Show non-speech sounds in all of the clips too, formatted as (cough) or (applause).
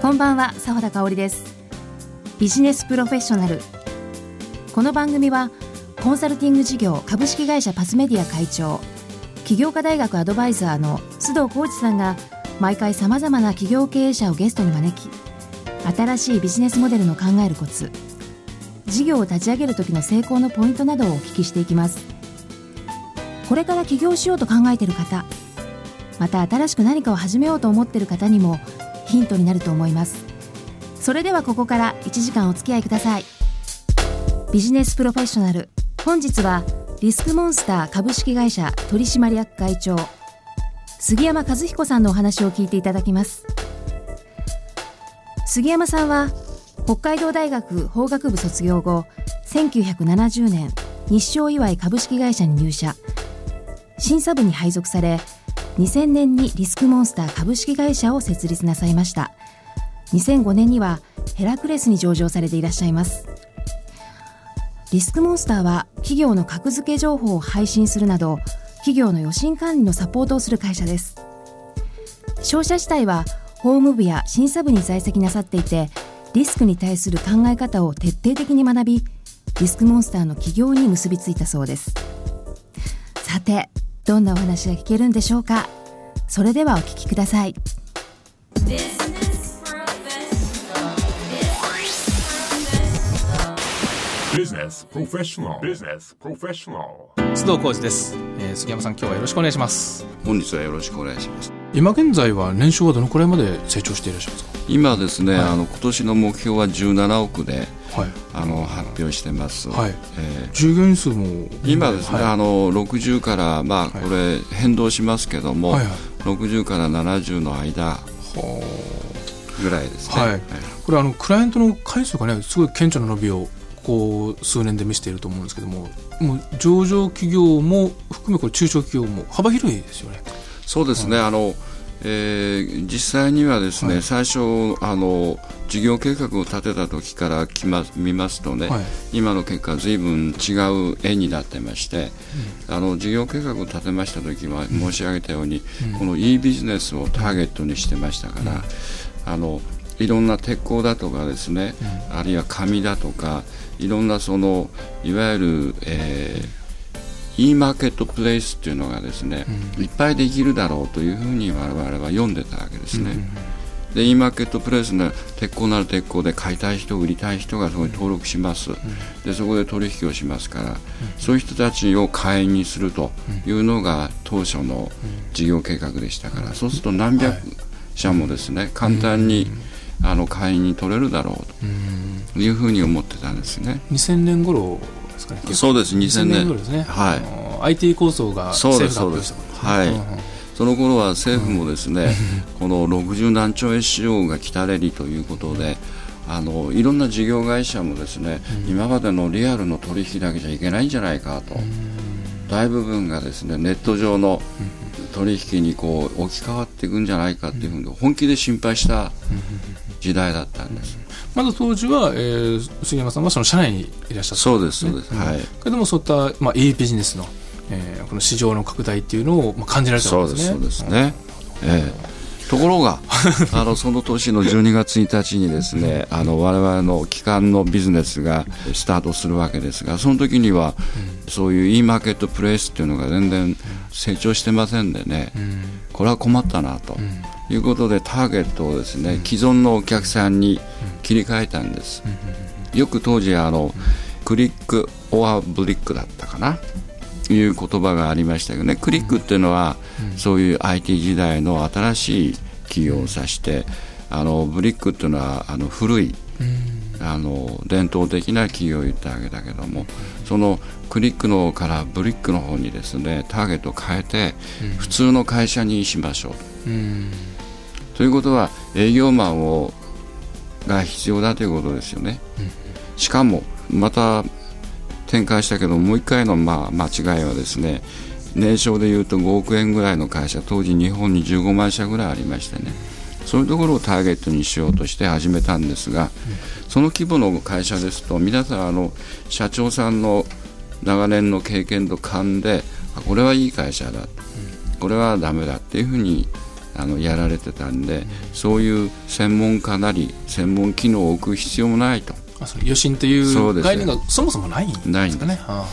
こんばんは佐田香織です。ビジネスプロフェッショナル。この番組はコンサルティング事業株式会社パスメディア会長起業家大学アドバイザーの須藤浩二さんが毎回さまざまな企業経営者をゲストに招き新しいビジネスモデルの考えるコツ事業を立ち上げる時の成功のポイントなどをお聞きしていきます。これから起業しようと考えている方また新しく何かを始めようと思っている方にもヒントになると思います。それではここから1時間お付き合いください。ビジネスプロフェッショナル。本日はリスクモンスター株式会社取締役会長杉山和彦さんのお話を聞いていただきます。杉山さんは北海道大学法学部卒業後1970年日照祝い株式会社に入社。審査部に配属され2000年にリスクモンスター株式会社を設立なさいました。2005年にはヘラクレスに上場されていらっしゃいます。リスクモンスターは企業の格付け情報を配信するなど企業の予診管理のサポートをする会社です。商社自体は法務部や審査部に在籍なさっていてリスクに対する考え方を徹底的に学びリスクモンスターの起業に結びついたそうです。さてどんなお話が聞けるんでしょうか？それではお聞きください。Business Professional. Business Professional. Business Professional 須藤浩二です、えー杉山さん今日はよろしくお願いします。本日はよろしくお願いします今現在は年収はどのくらいまで成長していらっしゃいます今ですね、はい。あの今年の目標は17億でかはい、あの発表してます、はい。えー従業員数も今ですね、はい。あの60からまあはい。これ変動しますけども、はいはい。60から70の間ぐらいですね、はい。これあのクライアントの回数がねすごい顕著な伸びをこう数年で見せていると思うんですけどももう上場企業も含めこれ中小企業も幅広いですよね。そうですね、あのえー実際にはですね、はい。最初あの事業計画を立てた時からきま見ますとね、はい。今の結果ずいぶん違う絵になってまして、あの事業計画を立てました時は申し上げたように、この e ビジネスをターゲットにしてましたから、あのいろんな鉄鋼だとかですね、あるいは紙だとかいろんなそのいわゆる、えー e マーケットプレイスっていうのがですね、いっぱいできるだろうというふうに我々は読んでたわけですね。で e マーケットプレイスの鉄鋼なら鉄鋼で買いたい人売りたい人がそこに登録します、でそこで取引をしますから、そういう人たちを会員にするというのが当初の事業計画でしたから、そうすると何百社もですね簡単にあの会員に取れるだろうというふうに思ってたんですね。2000年頃ですかね。そうです2000年頃ですね。はい。あの IT 構想が政府がした。頃です。ねうんうん。その頃は政府もですね、この60何兆円市場が来たれりということで、あのいろんな事業会社もですね、今までのリアルの取引だけじゃいけないんじゃないかと、大部分がですねネット上の取引にこう置き換わっていくんじゃないかっていうふうに本気で心配した時代だったんです。まず当時は、えー杉山さんはその社内にいらっしゃったそうですそうです、ねはい。けどもそういった、まあ、いいビジネスの、えーこの市場の拡大っていうのを、まあ、感じられたそうです、わけですね。そうですね。ええところが、(laughs) あのその年の12月1日にですね、あの我々の機関のビジネスがスタートするわけですが、その時には、そういう e マーケットプレイスっていうのが全然成長してませんでね、これは困ったなということで、ターゲットをですね、既存のお客さんに切り替えたんです。よく当時あのクリック・オア・ブリックだったかないう言葉がありましたけどね。クリックっていうのは、そういう IT 時代の新しい企業を指して、あのブリックっていうのはあの古い、あの伝統的な企業を言ったわけだけども、そのクリックのからブリックの方にですねターゲットを変えて、普通の会社にしましょう。うん。ということは営業マンをが必要だということですよね。しかもまた展開したけどもう一回のまあ間違いはですね年商でいうと5億円ぐらいの会社当時日本に15万社ぐらいありましてね。そういうところをターゲットにしようとして始めたんですが、その規模の会社ですと皆さんあの社長さんの長年の経験と勘でこれはいい会社だ、これはダメだっていうふうにあのやられてたんで、そういう専門家なり専門機能を置く必要もないと。あその余震といそう概念がそもそもないんですかね。ないんです。あ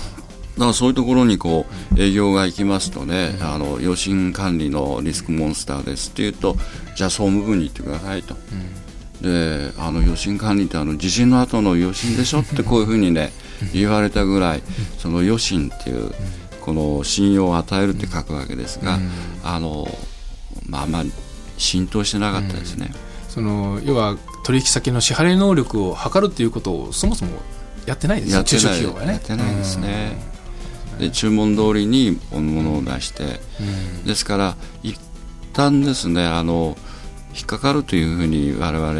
だからそういうところにこう営業が行きますとね、あの余震管理のリスクモンスターですっていうとじゃあ総務部に行ってくださいと、であの余震管理ってあの地震の後の余震でしょってこういうふうにね言われたぐらいその余震っていうこの信用を与えるって書くわけですが、あのまああんまり浸透してなかったですね。その要は取引先の支払い能力を測るっていうことをそもそもやってないですよ中小企業はね。やってないですね。で注文通りに物を出して、ですから一旦ですねあの引っかかるというふうに我々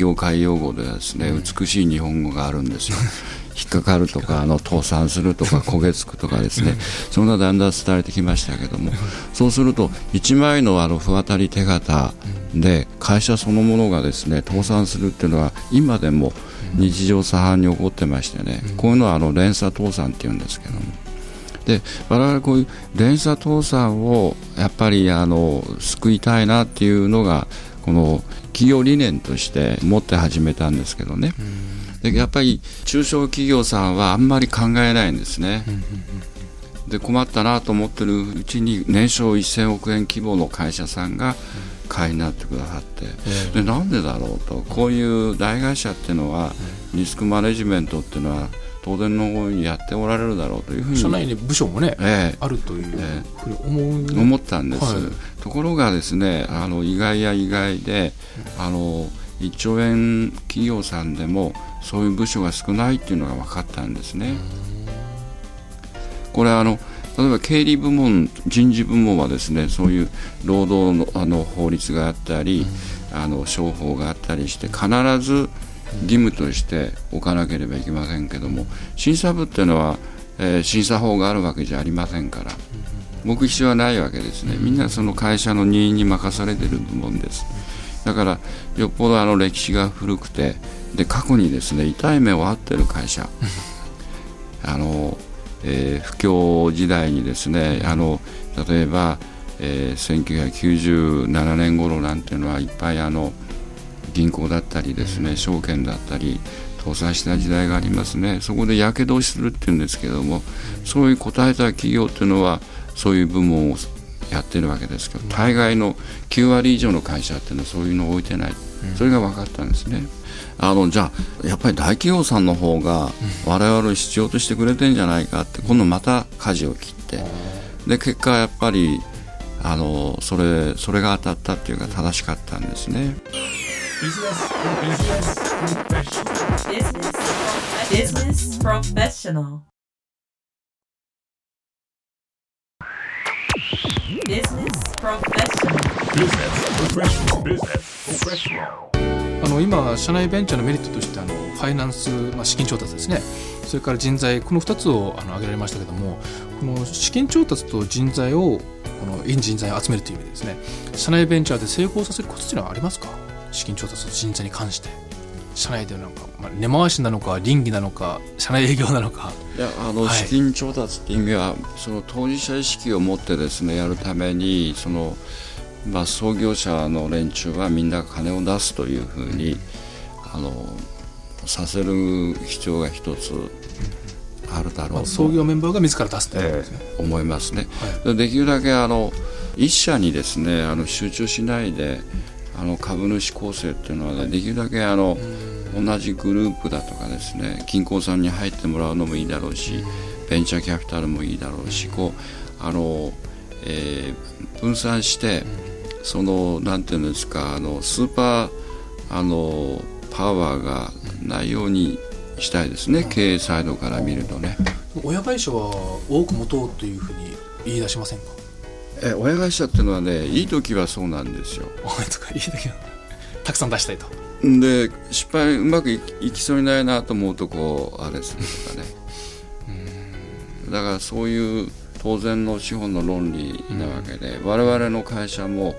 業界用語ではですね、美しい日本語があるんですよ。(laughs) 引っかかるとかあの倒産するとか (laughs) 焦げつくとかですね。そんなだんだん伝えてきましたけどもそうすると一枚のあの不当たり手形で会社そのものがですね倒産するっていうのは今でも日常茶飯に起こってましてねこういうのはあの連鎖倒産っていうんですけども。で我々こういう連鎖倒産をやっぱりあの救いたいなっていうのがこの企業理念として持って始めたんですけどね。でやっぱり中小企業さんはあんまり考えないんですね。で困ったなと思ってるうちに年商1000億円規模の会社さんが買いになってくださって。でなんでだろうとこういう大会社っていうのはリスクマネジメントっていうのは当然のようにやっておられるだろうというふうに社内に部署もね、ええ。あるというえふうに思う、思ったんです、はいところがですねあの意外や意外であの1兆円企業さんでもそういう部署が少ないっていうのが分かったんですね。これあの例えば経理部門人事部門はですねそういう労働のあの法律があったり、あの商法があったりして必ず義務として置かなければいけませんけども審査部っていうのは、えー審査法があるわけじゃありませんから目標はないわけですね。みんなその会社の任意に任されてる部門です。だからよっぽどあの歴史が古くてで過去にですね痛い目を遭ってる会社。(laughs) あの、えー不況時代にですねあの例えば、えー1997年頃なんていうのはいっぱいあの銀行だったりですね、証券だったり倒産した時代がありますね。そこでやけどをするっていうんですけどもそういう答えた企業っていうのはそういう部門をやってるわけですけど大概の9割以上の会社っていうのはそういうのを置いてない、それが分かったんですね。あのじゃあやっぱり大企業さんの方が我々を必要としてくれてんじゃないかって今度また舵を切ってで結果やっぱりあのそれそれが当たったっていうか正しかったんですね。Business professional. Business professional. Business professional. Business professional. あの今社内ベンチャーのメリットとしてあのファイナンス、まあ、資金調達ですね。それから人材この2つをあの挙げられましたけどもこの資金調達と人材をこのいい人材を集めるという意味でですね社内ベンチャーで成功させるコツというのはありますか？資金調達と人材に関して社内でなんか、まあ、根回しなのか倫理なのか社内営業なのか。いやあのはい。資金調達っていう意味は、その当事者意識を持ってですねやるためにその、まあ、創業者の連中はみんな金を出すというふうに、あのさせる必要が一つあるだろうと、まあ、創業メンバーが自ら出すということですね、思いますね。はでできるだけあの一社にですねあの集中しないであの株主構成っていうのはね、できるだけあの同じグループだとかですね銀行さんに入ってもらうのもいいだろうし、ベンチャーキャピタルもいいだろうし、こうあの、えー分散して、そのなんていうんですかあのスーパーあのパワーがないようにしたいですね、経営サイドから見るとね。親会社は多く持とうというふうに言い出しませんか？え親会社っていうのはねいい時はそうなんですよ。(laughs) いいだけたくさん出したいとで失敗うまくいいきそうにないなと思うとこうあれするとかね。だからそういう当然の資本の論理なわけで、我々の会社も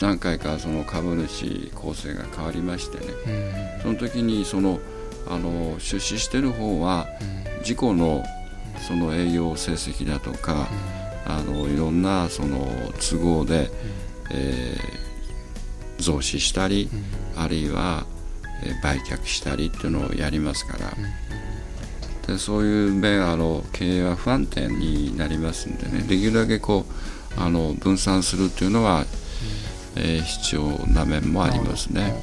何回かその株主構成が変わりましてね。その時にそのあの出資してる方は自己のその営業成績だとか、あのいろんなその都合で、えー増資したり、あるいは、えー売却したりっていうのをやりますから、でそういう面あの経営は不安定になりますんでね。できるだけこうあの分散するっていうのは、えー必要な面もありますね。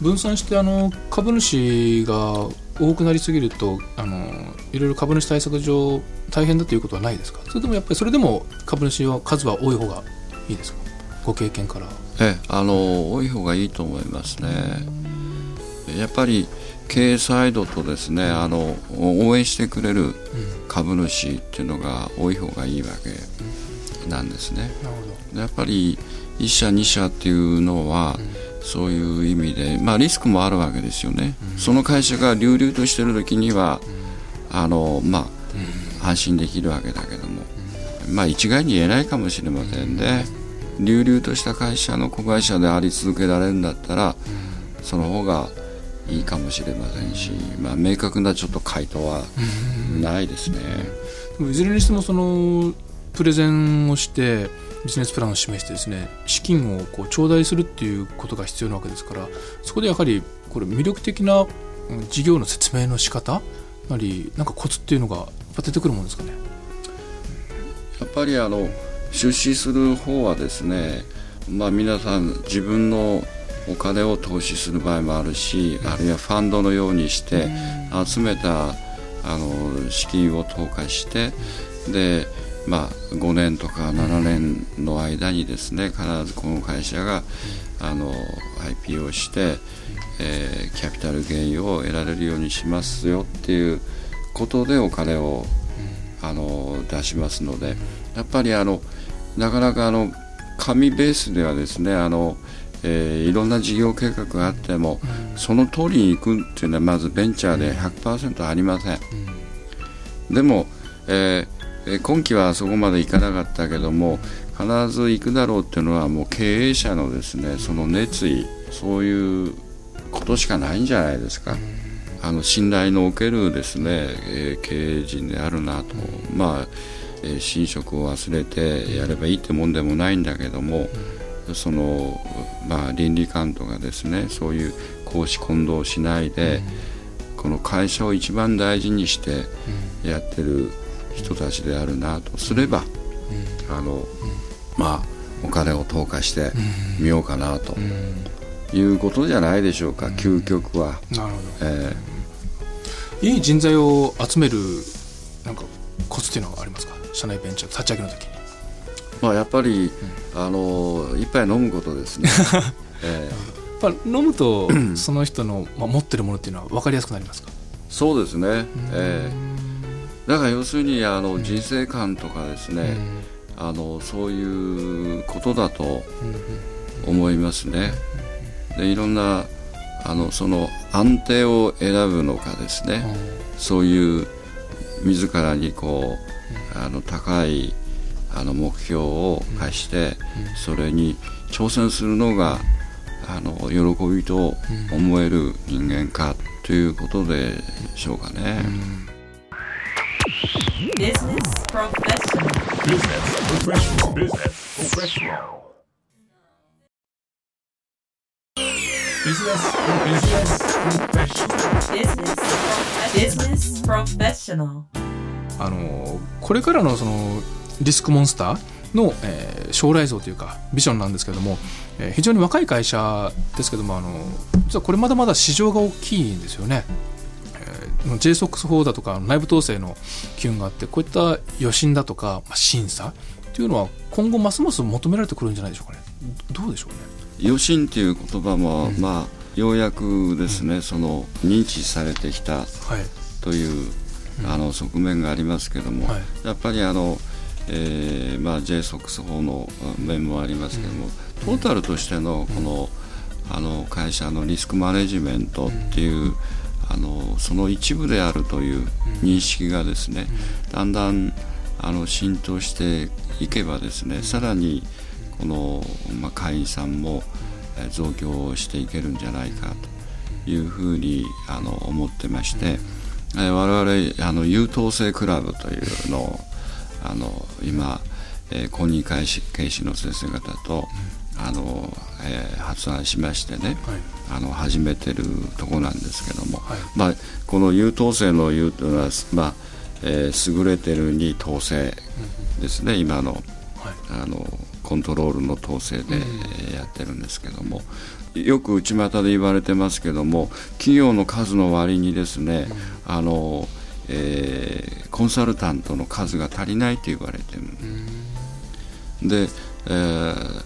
分散してあの株主が多くなりすぎるとあのいろいろ株主対策上大変だということはないですか？それともやっぱりそれでも株主は数は多い方がいいですか？ご経験から。ええあの多い方がいいと思いますね。やっぱり経営サイドとですねあの応援してくれる株主っていうのが多い方がいいわけなんですね。なるほやっぱり1社2社っていうのは、そういう意味で、まあ、リスクもあるわけですよね、その会社が流々としてる時には、あのまあ、安心できるわけだけども、まあ、一概に言えないかもしれませんね、流々とした会社の子会社であり続けられるんだったら、その方がいいかもしれませんし、まあ、明確なちょっと回答はないですね。いずれにしてもそのプレゼンをしてビジネスプランを示してですね資金をこう頂戴するっていうことが必要なわけですからそこでやはりこれ魅力的なうん事業の説明の仕方なりなんかコツっていうのが出てくるもんですかね。やっぱりあの出資する方はですね、まあ、皆さん自分のお金を投資する場合もあるし、あるいはファンドのようにして集めたあの資金を投下してで、まあ、5年とか7年の間にですね必ずこの会社があの IPO して、えーキャピタルゲインを得られるようにしますよっていうことでお金をあの出しますのでやっぱりあのなかなかあの紙ベースではですねあの、えーいろんな事業計画があっても、その通りにいくっていうのはまずベンチャーで100%ありません、でも、えーえー今期はそこまでいかなかったけども必ず行くだろうっていうのはもう経営者のですねその熱意そういうことしかないんじゃないですか、あの信頼のおけるですね、えー経営陣であるなと、まあ、えー寝食を忘れてやればいいってもんでもないんだけども、そのまあ倫理観とかですねそういう公私混同しないで、この会社を一番大事にしてやってる人たちであるなと。すれば、あのまあお金を投下してみようかなということじゃないでしょうか、究極は。なるほど。え。いい人材を集めるなんかコツっていうのはありますか？社内ベンチャー立ち上げの時に。ーまあ、やっぱり、あの一杯飲むことですね。(laughs) えーやっぱ飲むと (clears throat) その人の、まあ、持ってるものっていうのは分かりやすくなりますか？そうですね、えーだから要するにあの人生観とかですね、あのそういうことだと思いますね。でいろんなあのその安定を選ぶのかですね、そういう自らにこうあの高いあの目標を貸して、それに挑戦するのが、あの喜びと思える人間か、ということでしょうかね。Business. あのこれからのそのリスクモンスターの、えー将来像というかビジョンなんですけども、えー非常に若い会社ですけどもあの実はこれまだまだ市場が大きいんですよね。えー JSOX 法だとか内部統制の機運があってこういった予診だとか、まあ、審査というのは今後ますます求められてくるんじゃないでしょうかね。どどうでしょうね。余震っていう言葉も、まあようやくですね、その認知されてきたはいという、あの側面がありますけども、はい。やっぱりあの、えーまあ、JSOX 法の面もありますけども、トータルとしてのこの,、あの会社のリスクマネジメントっていう、あのその一部であるという認識がですね、だんだんあの浸透していけばですね、さらにこの、まあ、会員さんもえー増強していけるんじゃないかというふうにあの思ってまして、えー我々あの優等生クラブというのをあの今、えー公認会計警視の先生方と、あのえー発案しましてね、はい。あの始めてるとこなんですけども、はい。まあ、この優等生の優というのは、まあえー優れてるに統制ですね、今のはい。あのコントロールの統制で、えーやってるんですけどもよく内股で言われてますけども企業の数の割にですね、あのえーコンサルタントの数が足りないと言われてる。で、えー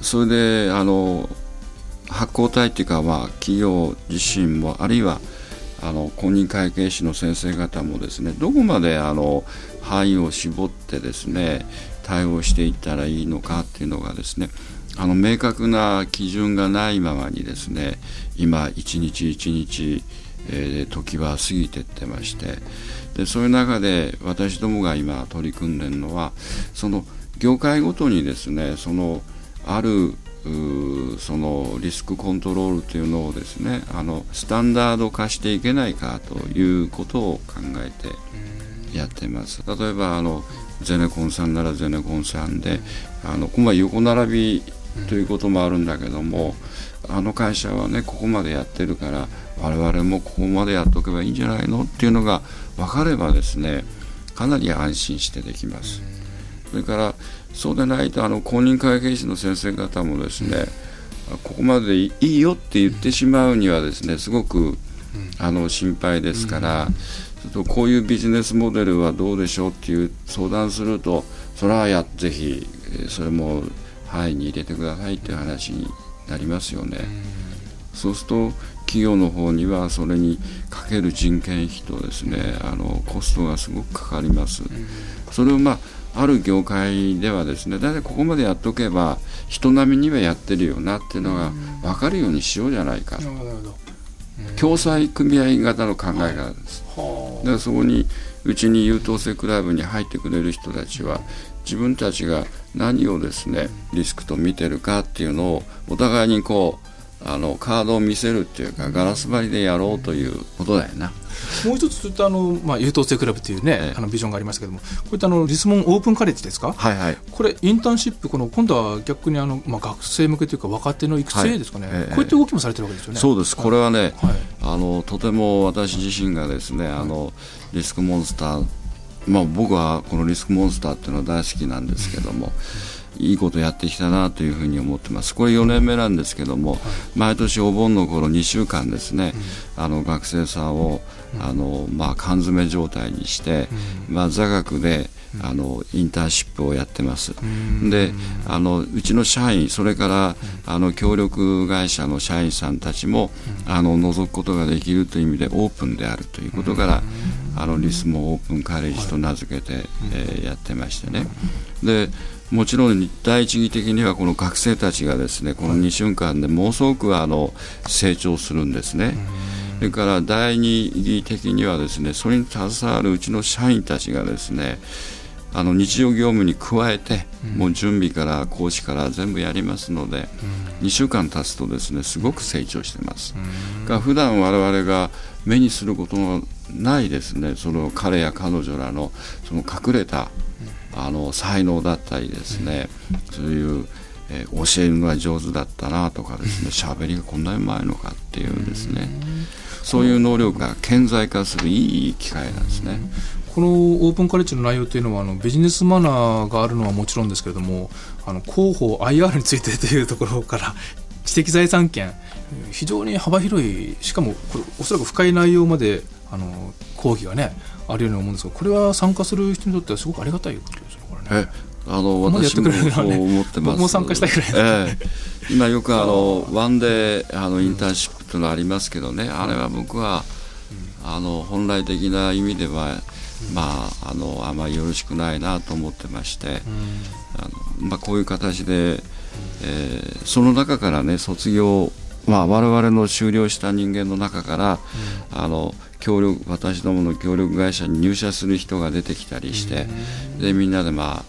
それであの発行体っていうか、まあ、企業自身もあるいはあの公認会計士の先生方もですねどこまであの範囲を絞ってですね対応していったらいいのかっていうのがですねあの明確な基準がないままにですね今一日一日、えー時は過ぎていってましてでそういう中で私どもが今取り組んでるのはその業界ごとにですねそのあるそのリスクコントロールというのをですねあのスタンダード化していけないかということを考えてやってます。例えばあのゼネコンさんならゼネコンさんであのまあ横並びということもあるんだけどもあの会社はねここまでやってるから我々もここまでやっとけばいいんじゃないのっていうのが分かればですねかなり安心してできます。それからそうでないとあの公認会計士の先生方もですね、ここまでいいよって言ってしまうにはですねすごくあの心配ですから、ちょっとこういうビジネスモデルはどうでしょうっていう相談するとそれはやぜひえーそれも範囲に入れてくださいっていう話になりますよね。そうすると企業の方にはそれにかける人件費とですねあのコストがすごくかかります。それをまあある業界ではですね大体ここまでやっとけば人並みにはやってるよなっていうのが分かるようにしようじゃないか。共済組合型の考え方です。はだからそこにうちに優等生クラブに入ってくれる人たちは自分たちが何をですねリスクと見てるかっていうのをお互いにこうあのカードを見せるっていうかガラス張りでやろうということだよな。あもう一つあの、まあ、優等生クラブっていうね、ええ。あのビジョンがありましたけどもこういったあのリスモンオープンカレッジですか？はいはい。これインターンシップこの今度は逆にあの、まあ、学生向けというか若手の育成ですかね、はい。ええ。こういった動きもされてるわけですよね。そうです。これはね、はいあのとても私自身がですね、あのリスクモンスター、まあ僕はこのリスクモンスターっていうのは大好きなんですけども。いいことやってきたなというふうに思ってます。これ4年目なんですけども、毎年お盆の頃2週間ですね、あの学生さんを、あのまあ缶詰状態にして、まあ座学で、あのインターンシップをやってます。で、あのうちの社員、それからあの協力会社の社員さんたちも、あの覗くことができるという意味でオープンであるということから、あのリスモオープンカレッジと名付けて、えーやってましてね。でもちろん第一義的にはこの学生たちがですねこの2週間でものすごくあの成長するんですね。それから第二義的にはですねそれに携わるうちの社員たちがですねあの日常業務に加えて、もう準備から講師から全部やりますので、2週間経つとですねすごく成長してます。が普段我々が目にすることのないですね。その彼や彼女らのその隠れたあの才能だったりですね、そういう、えー教えるのが上手だったなとかですね。喋りがこんなにうまいのかっていうですね。そういう能力が顕在化するいい機会なんですね。このオープンカレッジの内容というのはあのビジネスマナーがあるのはもちろんですけれどもあの広報 IR についてというところから知的財産権。非常に幅広い。しかもこれおそらく深い内容まであの講義がねあるように思うんですがこれは参加する人にとってはすごくありがたいことですねこれね。えあの私もそう思ってます。僕も参加したいぐらいええ。今よくあのワンデーあのインターンシップというのありますけどね、あれは僕はあの本来的な意味では、まああのあまりよろしくないなと思ってまして、あのまあこういう形で、えーその中からね卒業まあ我々の終了した人間の中から、あの協力私どもの協力会社に入社する人が出てきたりして、でみんなでま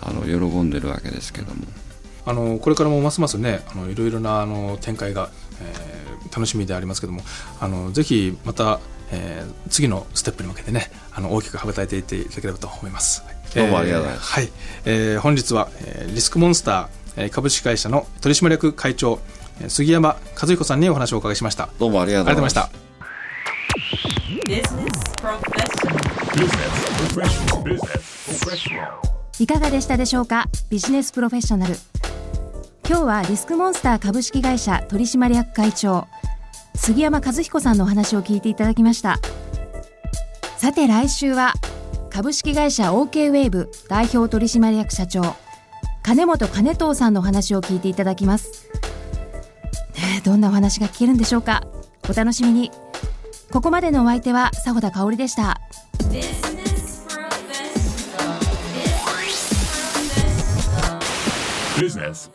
ああの喜んでるわけですけども。あのこれからもますますねあのいろいろなあの展開が、えー楽しみでありますけどもあのぜひまた、えー次のステップに向けてねあの大きく羽ばたいていっていただければと思います。どうもありがとうございますはい、えー本日は、えーリスクモンスターえー株式会社の取締役会長えー杉山和彦さんにお話をお伺いしました。どうもありがとうござがとうございいました.いかがでしたでしょうか？ビジネスプロフェッショナル。今日はリスクモンスター株式会社取締役会長杉山和彦さんのお話を聞いていただきました。さて来週は株式会社 OK ウェーブ代表取締役社長金本金藤さんの話を聞いていただきます、ね、どんなお話が聞けるんでしょうか。お楽しみに。ここまでのお相手は佐保田おりでした。Business